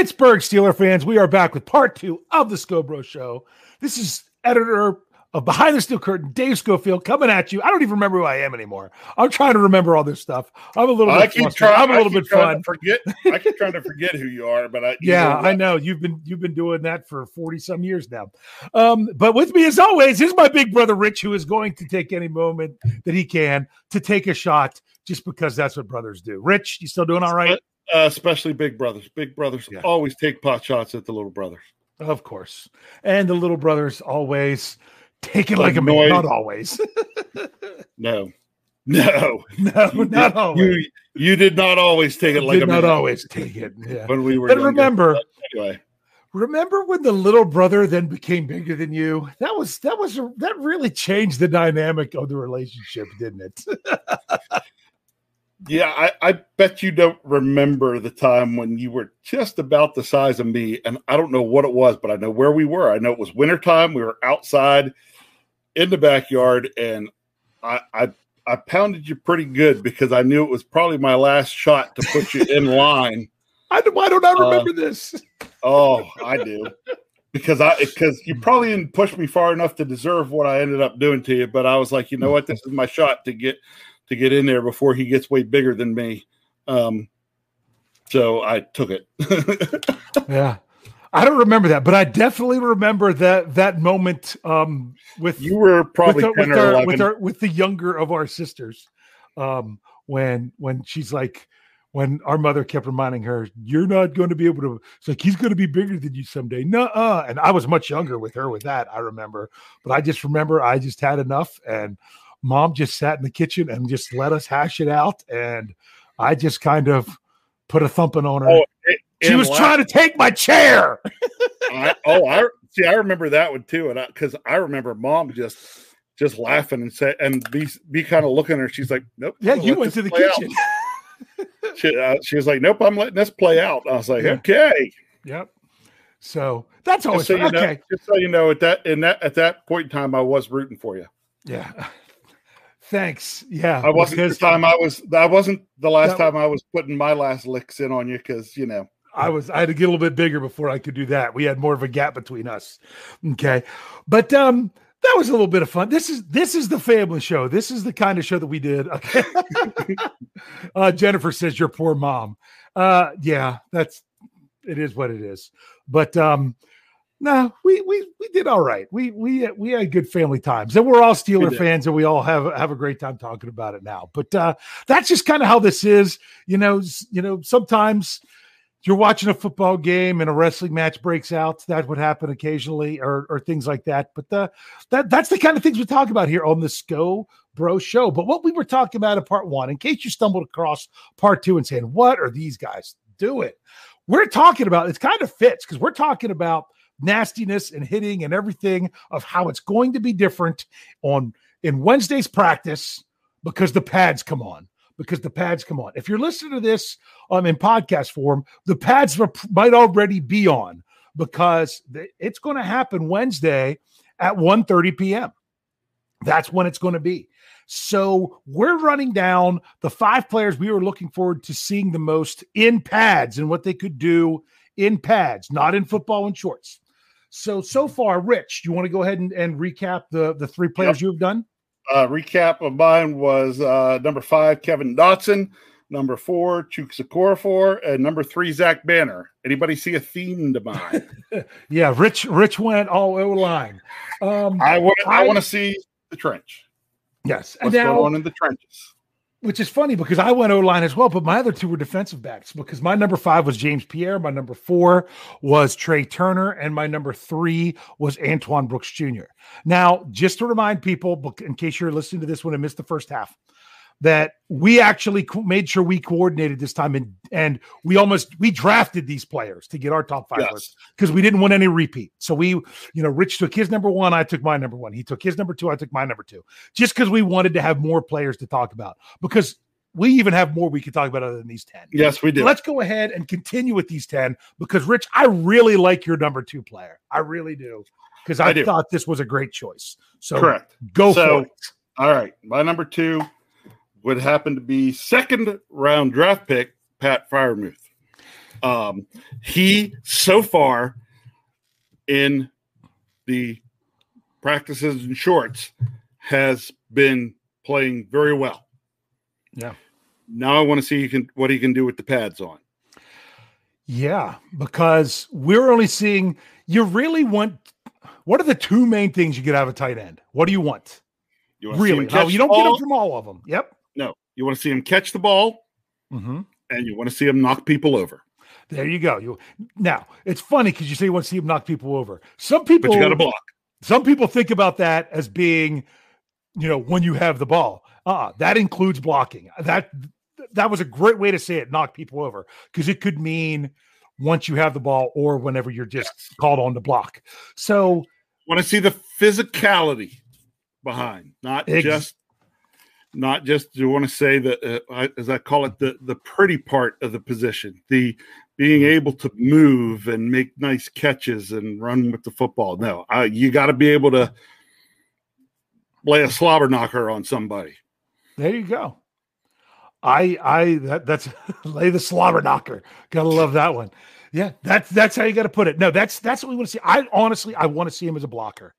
Pittsburgh Steeler fans, we are back with part two of the Scobro Show. This is editor of Behind the Steel Curtain, Dave Schofield, coming at you. I don't even remember who I am anymore. I'm trying to remember all this stuff. I'm a little I bit keep trying. I'm a little bit fun. Forget. I keep trying to forget who you are, but I. you Yeah, know I know you've been you've been doing that for forty some years now. Um, but with me, as always, is my big brother Rich, who is going to take any moment that he can to take a shot, just because that's what brothers do. Rich, you still doing all right? Uh, especially big brothers. Big brothers Yeah. always take pot shots at the little brothers. Of course, and the little brothers always take it Like like a man. Not always. No, no, no, not always. you you did not always take it like Did a not man always take it. Yeah. when we were. But younger. remember, anyway. remember when the little brother then became bigger than you? That was that was that really changed the dynamic of the relationship, didn't it? Yeah, I, I bet you don't remember the time when you were just about the size of me, and I don't know what it was, but I know where we were. I know it was wintertime. We were outside in the backyard, and I I, I pounded you pretty good because I knew it was probably my last shot to put you in line. I, why don't I Uh, remember this? Oh, I do. Because I because you probably didn't push me far enough to deserve what I ended up doing to you, but I was like, you know what, this is my shot to get to get in there before he gets way bigger than me. Um, so I took it. Yeah. I don't remember that, but I definitely remember that that moment um, with you were probably with, ten with, or our, with our with the younger of our sisters um when when she's like when our mother kept reminding her you're not going to be able to it's like he's going to be bigger than you someday no uh and i was much younger with her with that i remember but i just remember i just had enough and mom just sat in the kitchen and just let us hash it out and i just kind of put a thumping on her Oh, it- she was trying to take my chair I, oh, I see. I remember that one too, and because I, remember mom just just laughing and say and be be kind of looking at her. She's like, "Nope." yeah you went to the kitchen She, uh, she was like, "Nope, I'm letting this play out." I was like, Yeah. "Okay." yep so that's always Just so, you fun. know, okay just so you know, at that in that at that point in time, I was rooting for you. Yeah. Thanks. Yeah. I wasn't this time I was. I wasn't the last That- time I was putting my last licks in on you because you know. I was I had to get a little bit bigger before I could do that. We had more of a gap between us. Okay. But um that was a little bit of fun. This is this is the family show. This is the kind of show that we did. Okay. uh Jennifer says your poor mom. Uh yeah, that's it is what it is. But um no, we we we did all right. We we we had good family times, and we're all Steeler fans, and we all have have a great time talking about it now. But uh, that's just kind of how this is. You know, you know. Sometimes you're watching a football game and a wrestling match breaks out. That would happen occasionally, or or things like that. But uh, that that's the kind of things we talk about here on the SCO Bro Show. But what we were talking about in part one, in case you stumbled across part two and saying, "What are these guys doing?" We're talking about it's kind of fits because we're talking about nastiness and hitting and everything of how it's going to be different on in Wednesday's practice because the pads come on. Because the pads come on. If you're listening to this um, in podcast form, the pads might already be on because it's going to happen Wednesday at 1:30 p.m. That's when it's going to be. So we're running down the five players we were looking forward to seeing the most in pads and what they could do in pads, not in football and shorts. So so far, Rich, you want to go ahead and, and recap the the three players you've done? Uh, recap of mine was uh, number five, Kevin Dotson. Number four, Chuksa Okorafor, and number three, Zach Banner. Anybody see a theme to mine? Yeah, Rich Rich went all O line. Um, I want. I, I- want to see the trench. yes, What's now going on in the trenches? Which is funny because I went O line as well, but my other two were defensive backs because my number five was James Pierre, my number four was Trey Turner, and my number three was Antoine Brooks Jr. Now, just to remind people, in case you're listening to this one and missed the first half, that we actually co- made sure we coordinated this time and and we almost we drafted these players to get our top five Yes. list because we didn't want any repeat. So we, you know, Rich took his number one, I took my number one. He took his number two, I took my number two, just because we wanted to have more players to talk about because we even have more we could talk about other than these 10. Yes, we did. Let's go ahead and continue with these 10 because Rich, I really like your number two player. I really do. Because I, I do. thought this was a great choice. So Correct. go So- for it. All right. My number two would happen to be second round draft pick, Pat Freiermuth. Um, he so far in the practices and shorts has been playing very well. Yeah. Now I want to see can, what he can do with the pads on. Yeah, because we're only seeing you really want what are the two main things you get out of a tight end? What do you want? You really? No, you don't get them from all of them. Yep. No, you want to see him catch the ball, mm-hmm. and you want to see him knock people over. There you go. You now it's funny because you say you want to see him knock people over. Some people, but you got to block. Some people think about that as being, you know, when you have the ball. Uh, that includes blocking. That that was a great way to say it. Knock people over because it could mean once you have the ball or whenever you're just yes. called on to block. So, want to see the physicality behind, not ex- just not just you want to say that uh, as I call it the the pretty part of the position, the being able to move and make nice catches and run with the football. No, uh, you got to be able to lay a slobber knocker on somebody. There you go. I I that, that's lay the slobber knocker. Gotta love that one. Yeah, that's that's how you got to put it. No, that's that's what we want to see. I honestly I want to see him as a blocker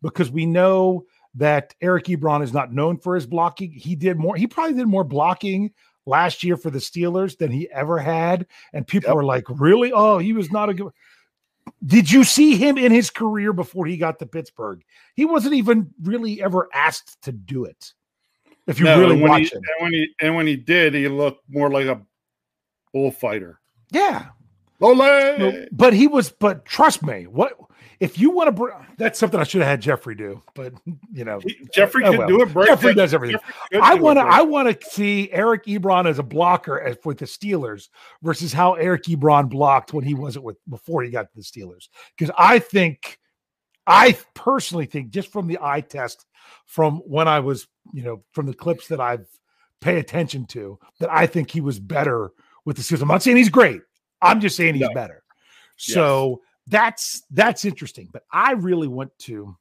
because we know that Eric Ebron is not known for his blocking. He did more. He probably did more blocking last year for the Steelers than he ever had, and people yep. were like, "Really? Oh, he was not a good." Did you see him in his career before he got to Pittsburgh? He wasn't even really ever asked to do it. If you no, really watch he, him, and when he and when he did, he looked more like a bullfighter. Yeah, Ole! But he was. But trust me, what if you want to? Br- that's something I should have had Jeffrey do. But you know, Jeffrey oh, could well. do it. Break Jeffrey does everything. Jeffrey I want to. I want to see Eric Ebron as a blocker as, with the Steelers versus how Eric Ebron blocked when he wasn't with before he got to the Steelers. Because I think, I personally think, just from the eye test, from when I was, you know, from the clips that I've pay attention to, that I think he was better with the Steelers. I'm not saying he's great. I'm just saying he's no. better. So yes. that's that's interesting. But I really want to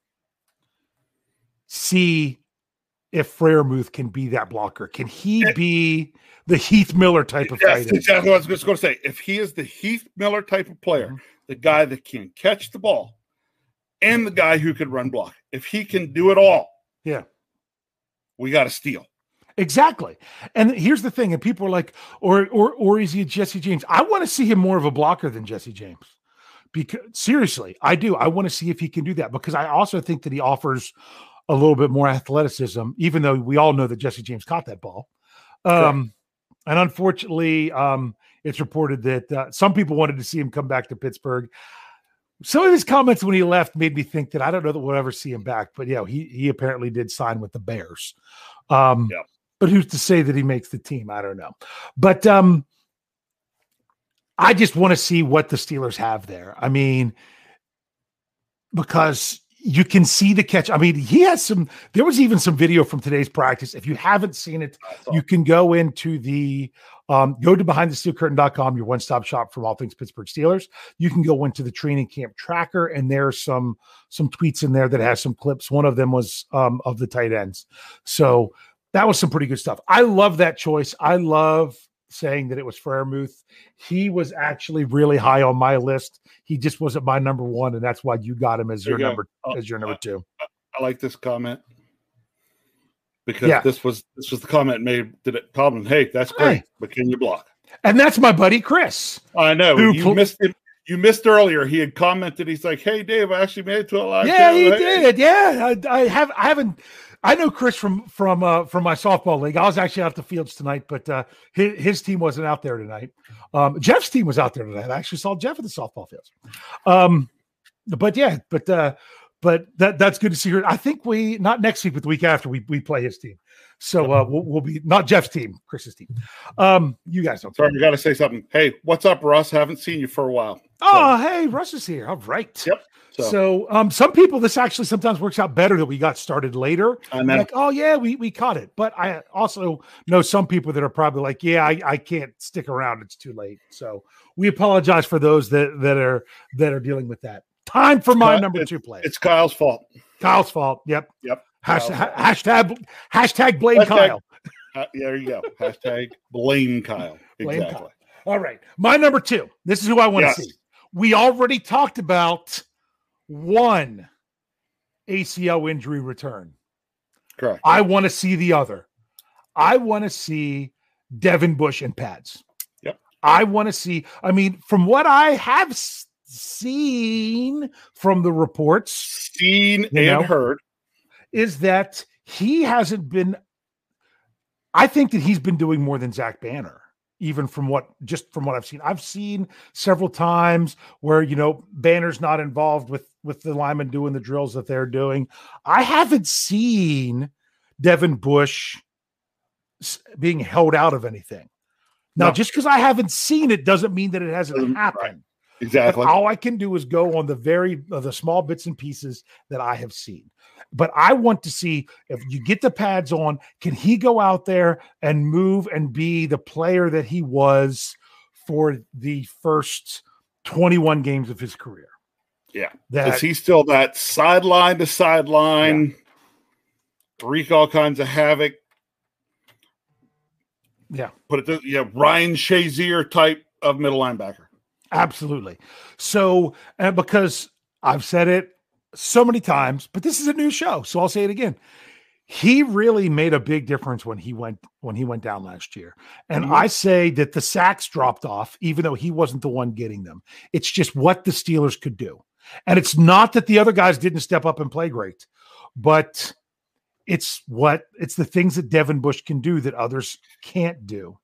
see if Freiermuth can be that blocker. Can he be the Heath Miller type of yes, exactly what I was just going to say. If he is the Heath Miller type of player, mm-hmm. the guy that can catch the ball and the guy who can run block, if he can do it all, yeah, we got to steal. Exactly. And here's the thing, and people are like, or or or is he Jesse James? I want to see him more of a blocker than Jesse James. Because seriously, I do. I want to see if he can do that because I also think that he offers a little bit more athleticism, even though we all know that Jesse James caught that ball. Um, and unfortunately, um, it's reported that uh, some people wanted to see him come back to Pittsburgh. Some of his comments when he left made me think that I don't know that we'll ever see him back. But yeah, he he apparently did sign with the Bears. Um, yeah. But who's to say that he makes the team? I don't know. But um, I just want to see what the Steelers have there. I mean, because you can see the catch. I mean, he has some. There was even some video from today's practice. If you haven't seen it, you can go into the um, go to behindthesteelcurtain.com, your one-stop shop for all things Pittsburgh Steelers. You can go into the training camp tracker, and there's some some tweets in there that has some clips. One of them was um, of the tight ends. So that was some pretty good stuff. I love that choice. I love saying that it was Freiermuth. He was actually really high on my list. He just wasn't my number one, and that's why you got him as your you number oh, as your number oh, two. I, I, like this comment because yeah. this was this was the comment made that it comment. Hey, that's great, hey. but can you block? And that's my buddy Chris. I know you pl- missed it you missed earlier. He had commented. He's like, "Hey, Dave, I actually made it to a live." Yeah, he hey. did. Yeah, I, I, have. I haven't. I know Chris from from uh, from my softball league. I was actually out the fields tonight, but uh, his, his team wasn't out there tonight. Um, Jeff's team was out there tonight. I actually saw Jeff at the softball fields. Um, but yeah, but uh, but that that's good to see her. I think we not next week, but the week after we we play his team. So uh, we'll, we'll be not Jeff's team, Chris's team. Um, you guys don't. Sorry, you got to say something. Hey, what's up, Russ? Haven't seen you for a while. Oh, hey, Russ is here. All right. Yep. So, so um, some people, this actually sometimes works out better that we got started later. I mean like, oh yeah, we we caught it. But I also know some people that are probably like, yeah, I, I can't stick around. It's too late. So we apologize for those that that are that are dealing with that. Time for my number two play. It's Kyle's fault. Kyle's fault. Yep. Yep. Hashtag hashtag, hashtag blame hashtag, Kyle. Uh, there you go. hashtag blame Kyle. Blame exactly. Kyle. All right. My number two. This is who I want Yes. to see. We already talked about one ACL injury return. Correct. I want to see the other. I want to see Devin Bush and pads. Yep. I want to see, I mean, from what I have seen from the reports, Seen and know? heard. Is that he hasn't been, I think that he's been doing more than Zach Banner. Even from what, just from what I've seen, I've seen several times where you know Banner's not involved with with the linemen doing the drills that they're doing. I haven't seen Devin Bush being held out of anything. Now, No. just because I haven't seen it doesn't mean that it hasn't happened. Exactly. all I can do is go on the very uh, the small bits and pieces that I have seen. But I want to see if you get the pads on, can he go out there and move and be the player that he was for the first 21 games of his career? Yeah. That Is he still that sideline to sideline, wreak all kinds of havoc? yeah. Put it, this, yeah, Ryan Shazier type of middle linebacker. Absolutely. So, and because I've said it so many times, but this is a new show, so I'll say it again. He really made a big difference when he went when he went down last year. And Mhm. I say that the sacks dropped off even though he wasn't the one getting them. It's just what the Steelers could do. And it's not that the other guys didn't step up and play great, but it's what it's the things that Devin Bush can do that others can't do.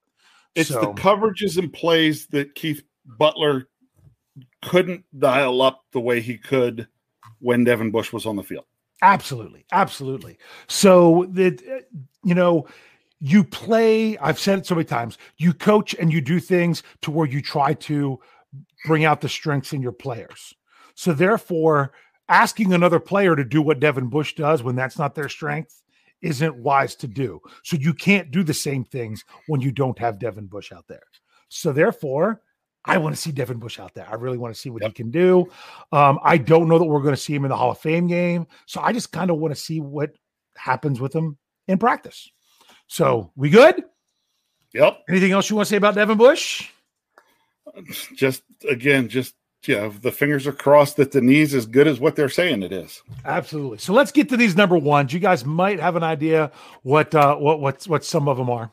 It's So- the coverages and plays that Keith Butler couldn't dial up the way he could when Devin Bush was on the field. Absolutely, absolutely. So that you know, you play. I've said it so many times. You coach and you do things to where you try to bring out the strengths in your players. So therefore, asking another player to do what Devin Bush does when that's not their strength isn't wise to do. So you can't do the same things when you don't have Devin Bush out there. So therefore, I want to see Devin Bush out there. I really want to see what he can do. Um, I don't know that we're going to see him in the Hall of Fame game. So I just kind of want to see what happens with him in practice. So we good? Yep. Anything else you want to say about Devin Bush? Just again, just know, the fingers are crossed that the knee's as good as what they're saying it is. Absolutely. So let's get to these number ones. You guys might have an idea what uh what what what some of them are.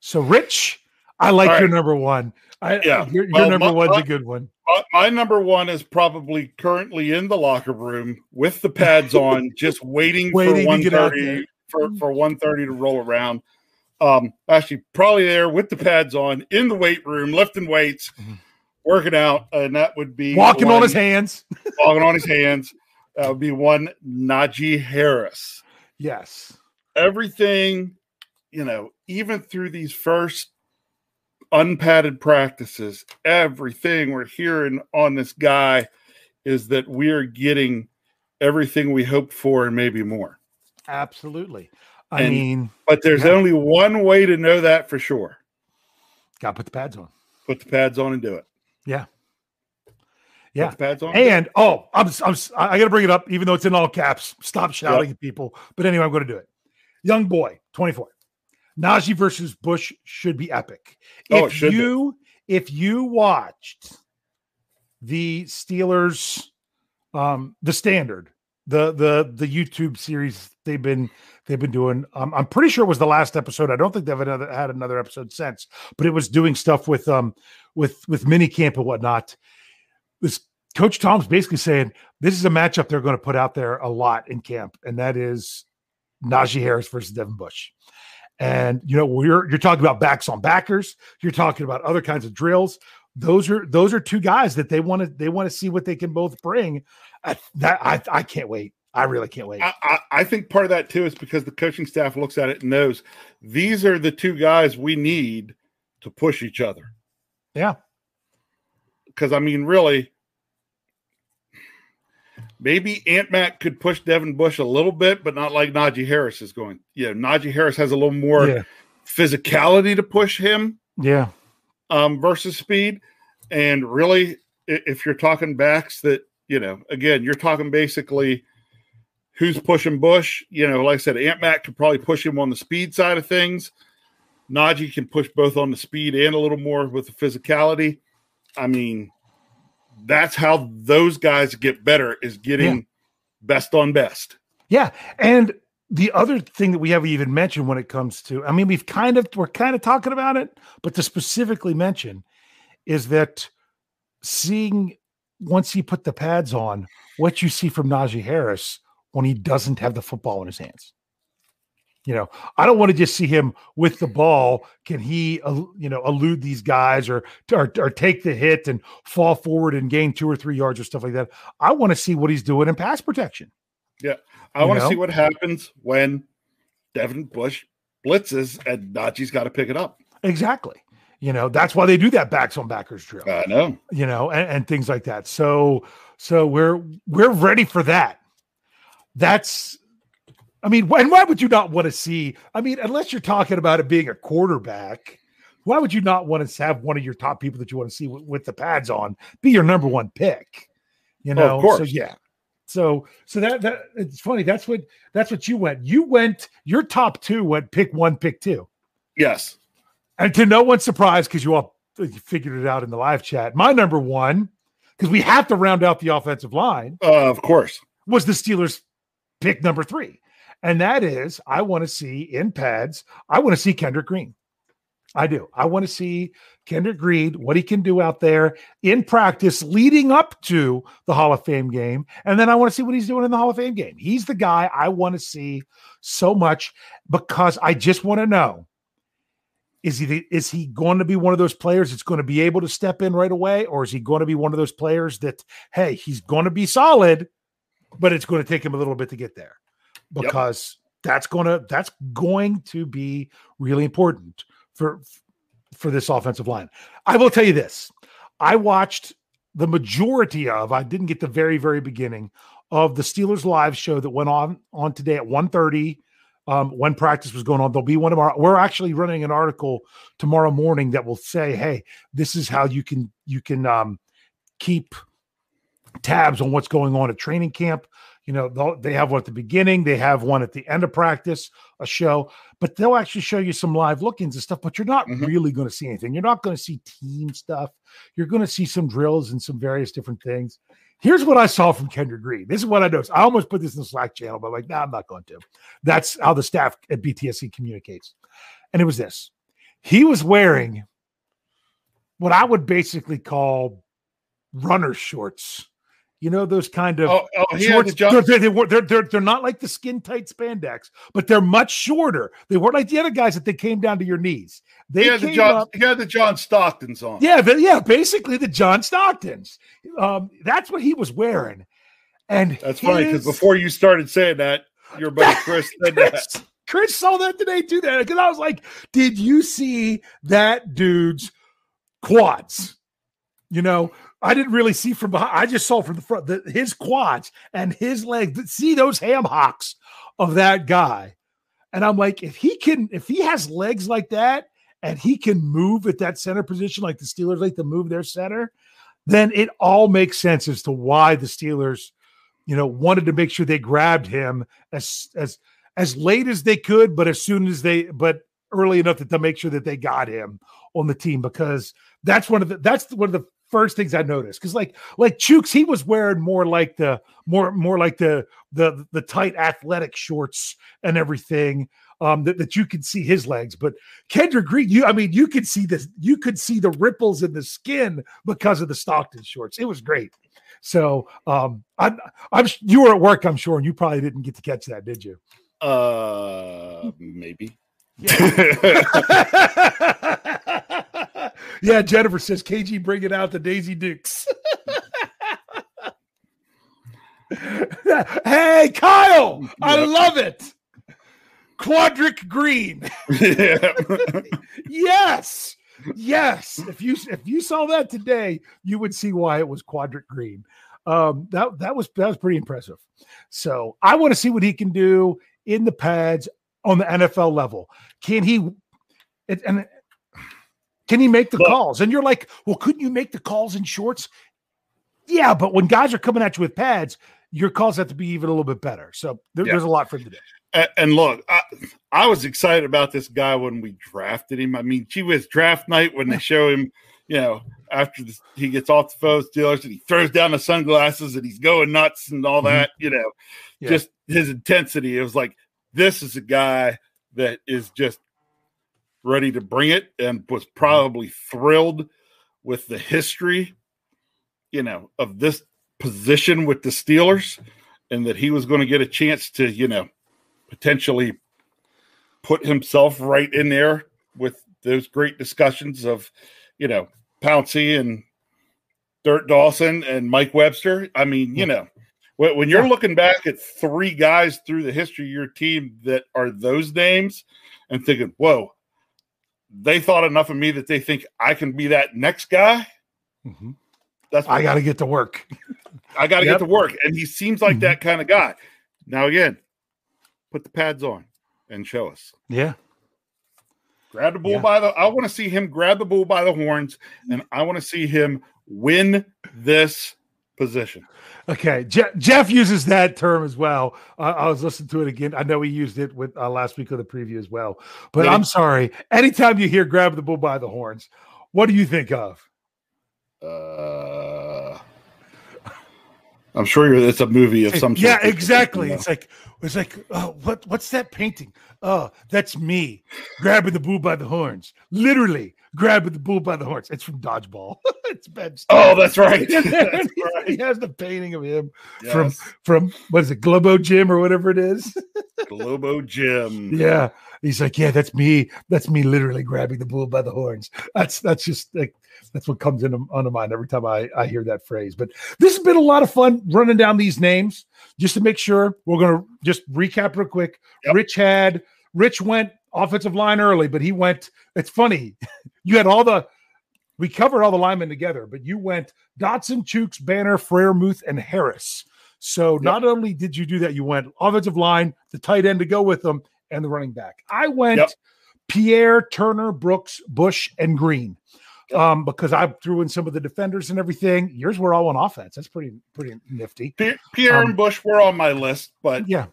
So Rich, I like All your number one. I, Yeah. your, your Well, number my- one's a good one. My, my number one is probably currently in the locker room with the pads on, just waiting, Waiting for one thirty for for one thirty to roll around. Um, actually, probably there with the pads on in the weight room, lifting weights, Mhm. working out, and that would be Walking on his hands. walking on his hands. That would be one Najee Harris. Yes. Everything, you know, even through these first unpadded practices, everything we're hearing on this guy is that we're getting everything we hoped for and maybe more. Absolutely. I And- mean, But there's Yeah. only one way to know that for sure. gotta put the pads on. Put the pads on and do it. Yeah. Put Yeah. the pads on. and. And oh, I'm, I'm I got to bring it up, even though it's in all caps. Stop shouting at people. But anyway, I'm going to do it. Young boy, 24. Najee versus Bush should be epic. Oh, if should be. you if you watched the Steelers, um, the standard, the the the YouTube series they've been they've been doing. Um, I'm pretty sure it was the last episode. I don't think they've another, had another episode since, but it was doing stuff with um with with mini camp and whatnot. This Coach Tom's basically saying this is a matchup they're going to put out there a lot in camp, and that is Najee Harris versus Devin Bush. And you know, we're you're talking about backs on backers, you're talking about other kinds of drills. Those are those are two guys that they want to they want to see what they can both bring. I, that I I can't wait. I really can't wait. I, I, I think part of that too is because the coaching staff looks at it and knows these are the two guys we need to push each other. Yeah. Because I mean, really, maybe Ant Mac could push Devin Bush a little bit, but not like Najee Harris is going. Yeah, Najee Harris has a little more yeah, physicality to push him yeah, um, versus speed. And really, if you're talking backs that, you know, again, you're talking basically who's pushing Bush. You know, like I said, Ant Mac could probably push him on the speed side of things. Najee can push both on the speed and a little more with the physicality. I mean, that's how those guys get better is getting yeah. best on best. Yeah. And the other thing that we haven't even mentioned when it comes to, I mean, we've kind of, we're kind of talking about it, but to specifically mention is that seeing once he put the pads on, what you see from Najee Harris when he doesn't have the football in his hands. You know, I don't want to just see him with the ball. Can he, uh, you know, elude these guys or, or, or take the hit and fall forward and gain two or three yards or stuff like that? I want to see what he's doing in pass protection. Yeah, I want to see what happens when Devin Bush blitzes and Najee's got to pick it up. Exactly. You know, that's why they do that backs on backers drill. I know. You know, and, and things like that. So, so we're we're ready for that. That's I mean, and why would you not want to see? I mean, unless you're talking about it being a quarterback, why would you not want to have one of your top people that you want to see with, with the pads on be your number one pick? You know, oh, so yeah. So so that that it's funny. That's what that's what you went. You went. Your top two went pick one, pick two. Yes. And to no one's surprise, because you all figured it out in the live chat, my number one, because we have to round out the offensive line. Uh, of course, was the Steelers pick number three. And that is, I want to see in pads, I want to see Kendrick Green. I do. I want to see Kendrick Green, what he can do out there in practice leading up to the Hall of Fame game. And then I want to see what he's doing in the Hall of Fame game. He's the guy I want to see so much because I just want to know is he the, is he going to be one of those players that's going to be able to step in right away or is he going to be one of those players that hey he's going to be solid but it's going to take him a little bit to get there because yep. that's going to that's going to be really important for for this offensive line. I will tell you this. I watched the majority of I didn't get the very very beginning of the Steelers live show that went on on today at 1:30 um, when practice was going on. There'll be one of our we're actually running an article tomorrow morning that will say, "Hey, this is how you can you can um, keep tabs on what's going on at training camp you know they have one at the beginning they have one at the end of practice a show but they'll actually show you some live look-ins and stuff but you're not mm-hmm. really going to see anything. You're not going to see team stuff. You're going to see some drills and some various different things. Here's what i saw from kendrick green. This is what i noticed. I almost put this in the slack channel but I'm like no nah, i'm not going to. That's how the staff at btsc communicates. And it was this. He was wearing what i would basically call runner shorts you know those kind of oh, oh, shorts. They're, they're, they're, they're, they're not like the skin tight spandex, but they're much shorter. They weren't like the other guys that they came down to your knees. They had the John, up, had the John Stocktons on. Yeah, the, yeah, basically the John Stocktons. Um, that's what he was wearing. And that's his, funny because before you started saying that, your buddy Chris said Chris, that. Chris saw that today too. That because I was like, "Did you see that dude's quads?" You know, I didn't really see from behind. I just saw from the front the, his quads and his legs. See those ham hocks of that guy. And I'm like, if he can, if he has legs like that and he can move at that center position like the Steelers like to move their center, then it all makes sense as to why the Steelers, you know, wanted to make sure they grabbed him as as as late as they could, but as soon as they but early enough that to make sure that they got him on the team because that's one of the that's one of the first things I noticed because like like Chooks, he was wearing more like the more more like the the the tight athletic shorts and everything. Um, that, that you could see his legs, but Kendrick Green, you I mean, you could see this, you could see the ripples in the skin because of the Stockton shorts. It was great. So um, I'm I'm you were at work, I'm sure, and you probably didn't get to catch that, did you? Uh, maybe. Yeah. yeah, Jennifer says KG bringing out the Daisy Dukes. hey, Kyle, yep. I love it. Quadric Green. yes. Yes. If you if you saw that today, you would see why it was Quadric Green. Um, that that was that was pretty impressive. So I want to see what he can do in the pads on the NFL level. Can he? It, and can he make the but, calls? And you're like, well, couldn't you make the calls in shorts? Yeah, but when guys are coming at you with pads, your calls have to be even a little bit better. So there, yeah. there's a lot for him to do. And, and look, I, I was excited about this guy when we drafted him. I mean, she was draft night when they show him, you know, after the, he gets off the phone Steelers and he throws down the sunglasses and he's going nuts and all that, mm-hmm. you know, yeah. just his intensity. It was like, this is a guy that is just ready to bring it and was probably thrilled with the history, you know, of this position with the Steelers and that he was going to get a chance to, you know, potentially put himself right in there with those great discussions of, you know, Pouncey and Dirt Dawson and Mike Webster. I mean, you know, when, you're looking back at three guys through the history of your team that are those names and thinking, whoa, they thought enough of me that they think I can be that next guy. Mm-hmm. That's I got to get to work. I got to yep. get to work. And he seems like mm-hmm. that kind of guy. Now, again, put the pads on and show us. Yeah. Grab the bull yeah. by the. I want to see him grab the bull by the horns, and I want to see him win this position. Okay, Je- Jeff uses that term as well. Uh, I was listening to it again. I know he used it with uh, last week of the preview as well. But I'm sorry. Anytime you hear "grab the bull by the horns," what do you think of? Uh, I'm sure it's a movie of some sort. Yeah, exactly. It's like it's like oh, what what's that painting? Oh, that's me grabbing the bull by the horns. Literally grabbing the bull by the horns. It's from Dodgeball. it's Ben. Oh, that's right. that's right. He has the painting of him yes. from from what is it, Globo Gym or whatever it is. Globo Gym. Yeah. He's like, yeah, that's me. That's me literally grabbing the bull by the horns. That's that's just like that's what comes into onto mind every time I, I hear that phrase. But this has been a lot of fun running down these names just to make sure we're going to just recap real quick. Yep. Rich had Rich went offensive line early, but he went. It's funny. You had all the we covered all the linemen together, but you went Dotson, Chooks, Banner, Freiermuth, and Harris. So yep. not only did you do that, you went offensive line, the tight end to go with them, and the running back. I went yep. Pierre, Turner, Brooks, Bush, and Green um, because I threw in some of the defenders and everything. Yours were all on offense. That's pretty pretty nifty. Pierre um, and Bush were on my list, but yeah.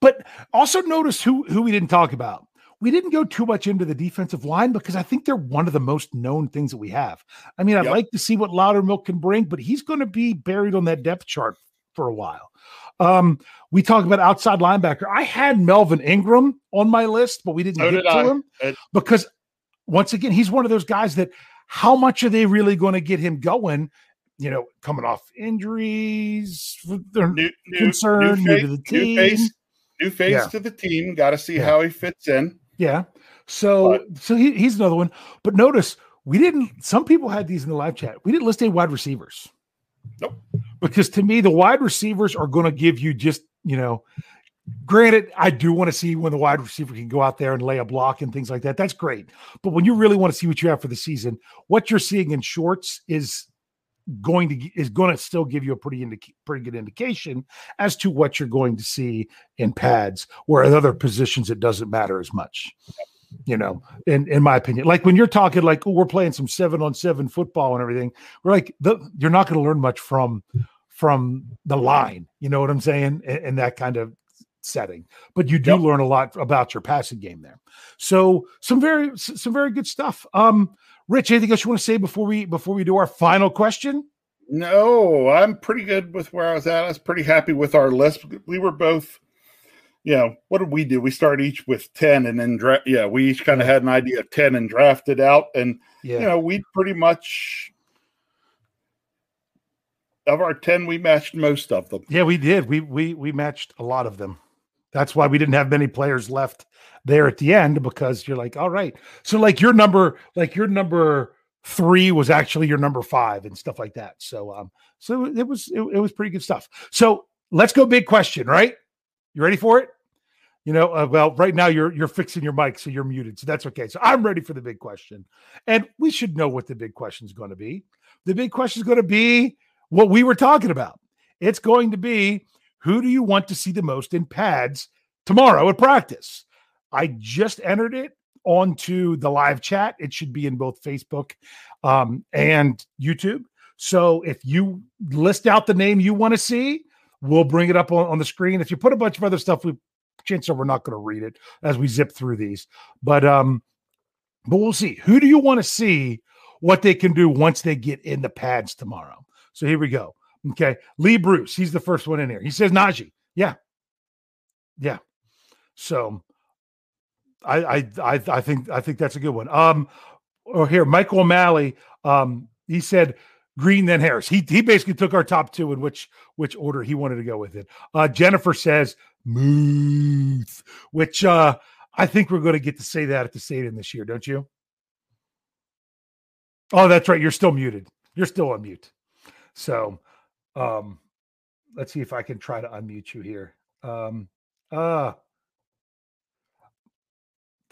But also notice who who we didn't talk about. We didn't go too much into the defensive line because I think they're one of the most known things that we have. I mean, I'd yep. like to see what Loudermilk can bring, but he's going to be buried on that depth chart for a while. Um, we talk about outside linebacker. I had Melvin Ingram on my list, but we didn't so get did to I. him it, because once again, he's one of those guys that how much are they really going to get him going? You know, coming off injuries, they're new, concerned, new, new, to the team. New face, new face yeah. to the team. Got to see yeah. how he fits in. Yeah. So, but, so he, he's another one. But notice we didn't. Some people had these in the live chat. We didn't list any wide receivers. Nope. Because to me, the wide receivers are going to give you just you know Granted, I do want to see when the wide receiver can go out there and lay a block and things like that. That's great. But when you really want to see what you have for the season, what you're seeing in shorts is going to is going to still give you a pretty indica- pretty good indication as to what you're going to see in pads. Where at other positions, it doesn't matter as much. You know, in in my opinion, like when you're talking like, oh, we're playing some seven on seven football and everything, we're like, the, you're not going to learn much from from the line. You know what I'm saying? And, that kind of setting, but you do yep. learn a lot about your passing game there. So some very some very good stuff. Um, Rich, anything else you want to say before we before we do our final question? No, I'm pretty good with where I was at. I was pretty happy with our list. We were both, you know, what did we do? We started each with 10 and then, dra- yeah, we each kind of had an idea of 10 and drafted out. And, yeah. you know, we pretty much, of our 10, we matched most of them. Yeah, we did. We, we, we matched a lot of them. That's why we didn't have many players left there at the end because you're like, all right. So like your number, like your number three was actually your number five and stuff like that. So um, so it was it, it was pretty good stuff. So let's go big question, right? You ready for it? You know, uh, well, right now you're you're fixing your mic, so you're muted, so that's okay. So I'm ready for the big question, and we should know what the big question is going to be. The big question is going to be what we were talking about. It's going to be who do you want to see the most in pads tomorrow at practice? I just entered it onto the live chat. It should be in both Facebook um, and YouTube. So if you list out the name you want to see, we'll bring it up on, on the screen. If you put a bunch of other stuff, we chances are we're not going to read it as we zip through these. But um, but we'll see. Who do you want to see what they can do once they get in the pads tomorrow? So here we go. Okay. Lee Bruce, he's the first one in here. He says Najee. Yeah. Yeah. So I I I, I think I think that's a good one. Um or oh, here, Michael O'Malley, um, he said Green then Harris. He he basically took our top two in which which order he wanted to go with it. Uh, Jennifer says Muth, which uh, I think we're going to get to say that at the stadium this year, don't you? Oh, that's right. You're still muted. You're still on mute. So, um, let's see if I can try to unmute you here. Um, uh,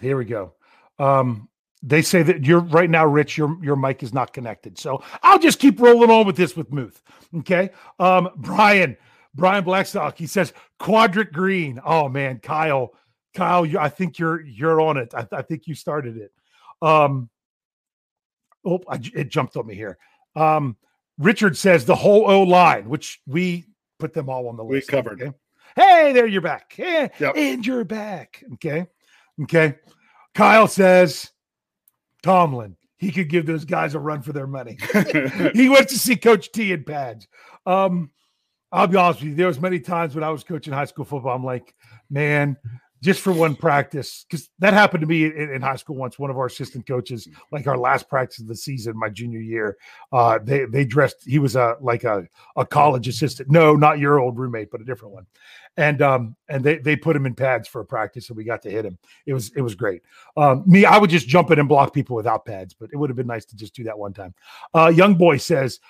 here we go. Um, they say that you're right now, Rich. Your your mic is not connected, so I'll just keep rolling on with this with Muth. Okay, um, Brian, Brian Blackstock. He says Quadrant Green. Oh man, Kyle, Kyle, you, I think you're you're on it. I, I think you started it. Um, oh, I, it jumped on me here. Um, Richard says the whole O line, which we put them all on the list. We covered. Okay? Hey, there you're back. Yeah, yep. and you're back. Okay, okay. Kyle says Tomlin. He could give those guys a run for their money. he went to see Coach T in pads. Um, I'll be honest with you. There was many times when I was coaching high school football. I'm like, man, just for one practice, because that happened to me in, in, high school once. One of our assistant coaches, like our last practice of the season, my junior year, uh, they they dressed. He was a like a a college assistant. No, not your old roommate, but a different one and um and they they put him in pads for a practice and we got to hit him it was it was great um me i would just jump in and block people without pads but it would have been nice to just do that one time uh young boy says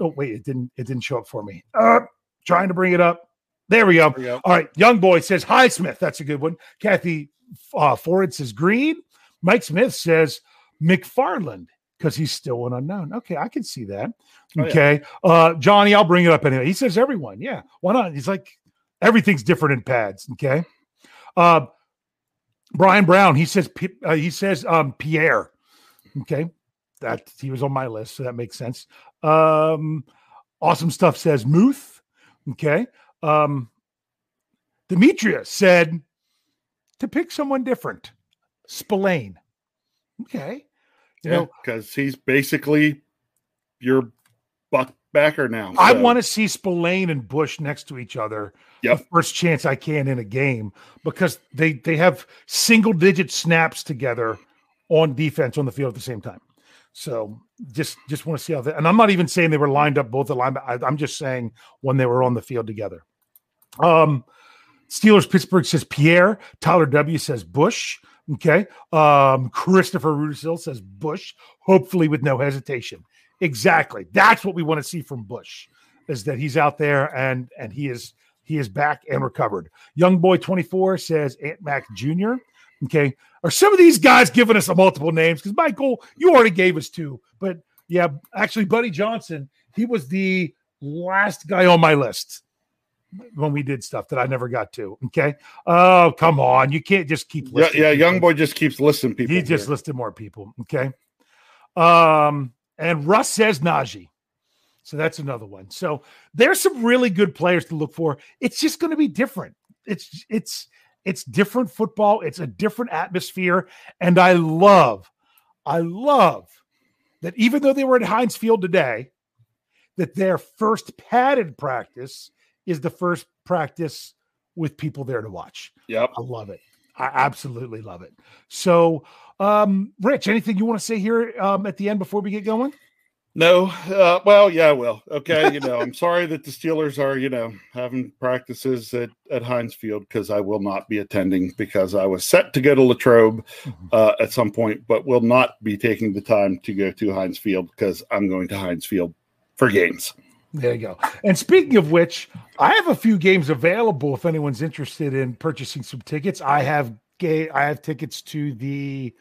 oh wait it didn't it didn't show up for me uh trying to bring it up there we go, there we go. all right young boy says hi smith that's a good one kathy uh Ford says green mike smith says mcfarland because he's still an unknown. Okay, I can see that. Okay. Oh, yeah. Uh Johnny, I'll bring it up anyway. He says everyone. Yeah. Why not? He's like, Everything's different in pads. Okay. Uh, Brian Brown, he says uh, he says um, Pierre. Okay, that he was on my list, so that makes sense. Um, awesome stuff says Muth. Okay. Um, Demetria said to pick someone different. Spillane. Okay. You yeah, because he's basically your buck backer now. So. I want to see Spillane and Bush next to each other yep. the first chance I can in a game because they they have single digit snaps together on defense on the field at the same time. So just just want to see how that. And I'm not even saying they were lined up both the line. I'm just saying when they were on the field together. Um, Steelers Pittsburgh says Pierre. Tyler W says Bush. Okay. Um, Christopher Rudisil says Bush. Hopefully with no hesitation. Exactly. That's what we want to see from Bush is that he's out there and and he is he is back and recovered. Young boy 24 says Ant Mac Jr. Okay. Are some of these guys giving us multiple names? Because Michael, you already gave us two. But yeah, actually, Buddy Johnson, he was the last guy on my list when we did stuff that I never got to. Okay. Oh, come on. You can't just keep Yeah, yeah. Young boy just keeps listing people. He just listed more people. Okay. Um, and Russ says Najee. So that's another one. So there's some really good players to look for. It's just going to be different. It's it's it's different football. It's a different atmosphere, and I love, I love that even though they were at Heinz Field today, that their first padded practice is the first practice with people there to watch. Yep, I love it. I absolutely love it. So, um, Rich, anything you want to say here um, at the end before we get going? No, uh, well, yeah, well, okay. You know, I'm sorry that the Steelers are, you know, having practices at at Heinz Field because I will not be attending because I was set to go to Latrobe mm-hmm. uh, at some point, but will not be taking the time to go to Heinz Field because I'm going to Heinz Field for games. There you go. And speaking of which, I have a few games available if anyone's interested in purchasing some tickets. I have gay. I have tickets to the.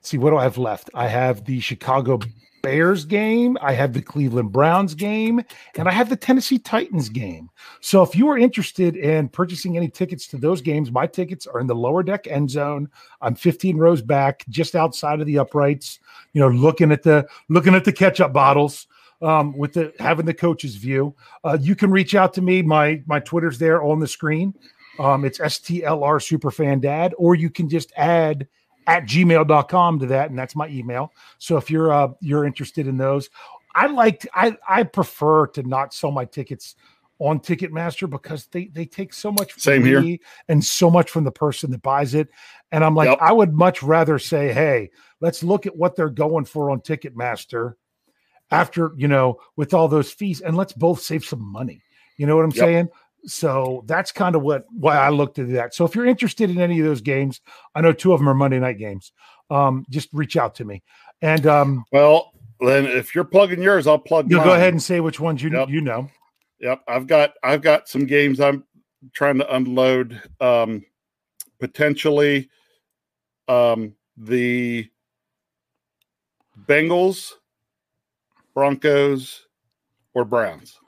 see what do I have left? I have the Chicago Bears game, I have the Cleveland Browns game, and I have the Tennessee Titans game. So if you are interested in purchasing any tickets to those games, my tickets are in the lower deck end zone. I'm 15 rows back, just outside of the uprights, you know, looking at the looking at the ketchup bottles. Um, with the having the coach's view, uh, you can reach out to me. My my Twitter's there on the screen. Um, it's STLR Superfan Dad, or you can just add at gmail.com to that, and that's my email. So if you're uh you're interested in those, I like I I prefer to not sell my tickets on Ticketmaster because they they take so much from Same here. me and so much from the person that buys it. And I'm like, Yep. I would much rather say, hey, let's look at what they're going for on Ticketmaster after, you know, with all those fees, and let's both save some money. You know what I'm Yep. saying? So that's kind of what why I looked at that. So if you're interested in any of those games, I know two of them are Monday night games. Um, just reach out to me. And um, Well, then if you're plugging yours, I'll plug. you'll go ahead and say which ones you Yep. you know. Yep, I've got I've got some games I'm trying to unload. Um, potentially, um, the Bengals, Broncos, or Browns.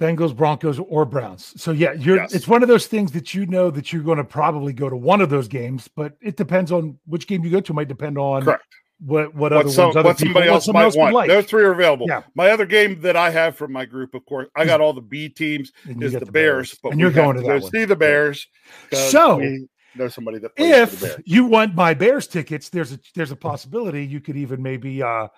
Bengals, Broncos, or Browns. So yeah, you're Yes. it's one of those things that you know that you're going to probably go to one of those games, but it depends on which game you go to. Might depend on Correct. what what other some, ones other what people- somebody what else might would want. like. Those three are available. Yeah. My other game that I have from my group, of course, I got all the B teams. Is get the, Bears, but and you're going to go one. see the Bears. 'cause So, we know somebody that plays for the If you want my Bears tickets, there's a there's a possibility you could even maybe uh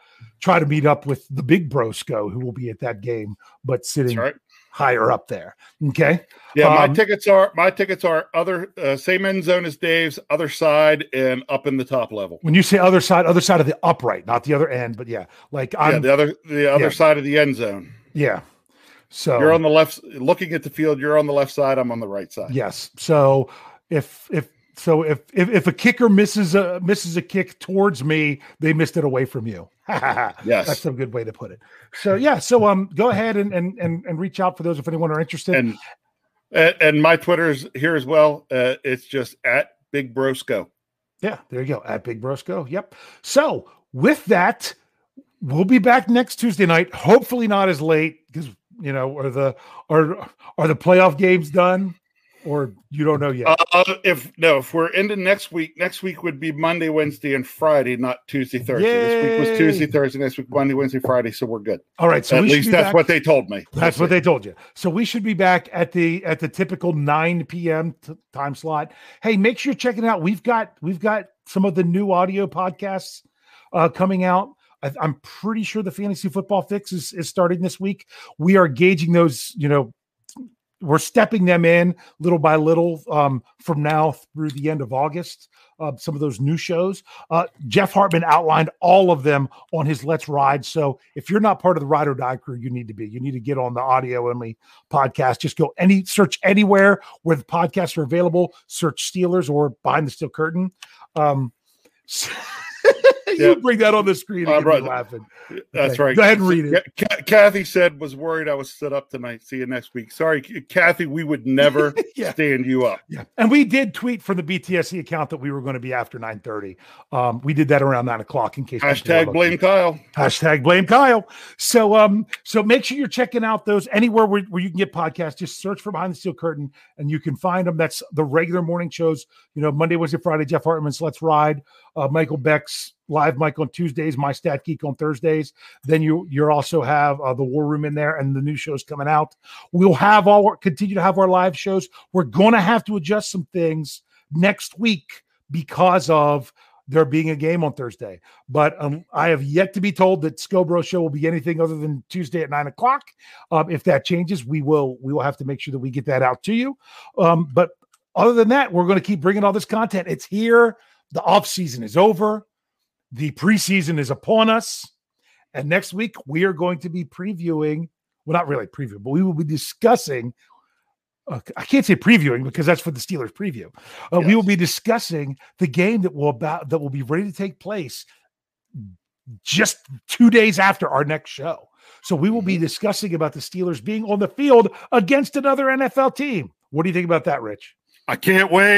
try to meet up with the big Brosco who will be at that game, but sitting right. higher up there. Okay. Yeah, my Um, tickets are my tickets are other uh, same end zone as Dave's, other side, and up in the top level. When you say other side, other side of the upright, not the other end, but yeah, like yeah, I'm the other the other yeah. side of the end zone. yeah. So You're on the left, looking at the field. You're on the left side. I'm on the right side. Yes. So if if so if if, if a kicker misses a misses a kick towards me, they missed it away from you. Yes. That's a good way to put it. So yeah, so um go ahead and and and, and reach out for those if anyone are interested. And and, my Twitter's here as well. Uh, it's just at Big Brosco. yeah, there you go. At Big Brosco. Yep. So with that, we'll be back next Tuesday night. Hopefully not as late because you know, are the are are the playoff games done? Or you don't know yet. Uh, if no, if we're into next week, next week would be Monday, Wednesday, and Friday, not Tuesday, Thursday. This week was Tuesday, Thursday. Next week, Monday, Wednesday, Friday. So we're good. All right. So At least that's back- what they told me. That's what they told you. So we should be back at the at the typical 9 p.m. T- time slot. Hey, make sure you're checking out. We've got we've got some of the new audio podcasts uh, coming out. I, I'm pretty sure the fantasy football fix is, is starting this week. We are gauging those. You know, we're stepping them in little by little um, from now through the end of August. Uh, some of those new shows. Uh, Jeff Hartman outlined all of them on his Let's Ride. So if you're not part of the Ride or Die crew, you need to be. You need to get on the audio only podcast. Just go any search anywhere where the podcasts are available. Search Steelers or Behind the Steel Curtain. Um, you bring that on the screen. And get me right. laughing. That's Okay, right. go ahead and read it. Kathy said was worried I was stood up tonight. See you next week. Sorry, Kathy. We would never Yeah. stand you up. Yeah, and we did tweet from the BTSC account that we were going to be after 9:30. Um, we did that around nine o'clock in case Hashtag looking. blame Kyle. Hashtag blame Kyle. So um, so make sure you're checking out those anywhere where, where you can get podcasts. Just search for Behind the Steel Curtain and you can find them. That's the regular morning shows. You know, Monday, Wednesday, Friday, Jeff Hartman's Let's Ride, uh, Michael Beck's Live Mike on Tuesdays, My Stat Geek on Thursdays. Then you you also have uh, the War Room in there and the new shows coming out. We'll have all continue to have our live shows. We're going to have to adjust some things next week because of there being a game on Thursday. But um, I have yet to be told that Scobro show will be anything other than Tuesday at nine o'clock. Um, if that changes, we will we will have to make sure that we get that out to you. Um, but other than that, we're going to keep bringing all this content. It's here. The off season is over. The preseason is upon us. And next week we are going to be previewing. Well, not really preview, but we will be discussing. Uh, I can't say previewing because that's for the Steelers preview. Uh, We will be discussing the game that will about that will be ready to take place just two days after our next show. So we will be discussing about the Steelers being on the field against another NFL team. What do you think about that, Rich? I can't wait.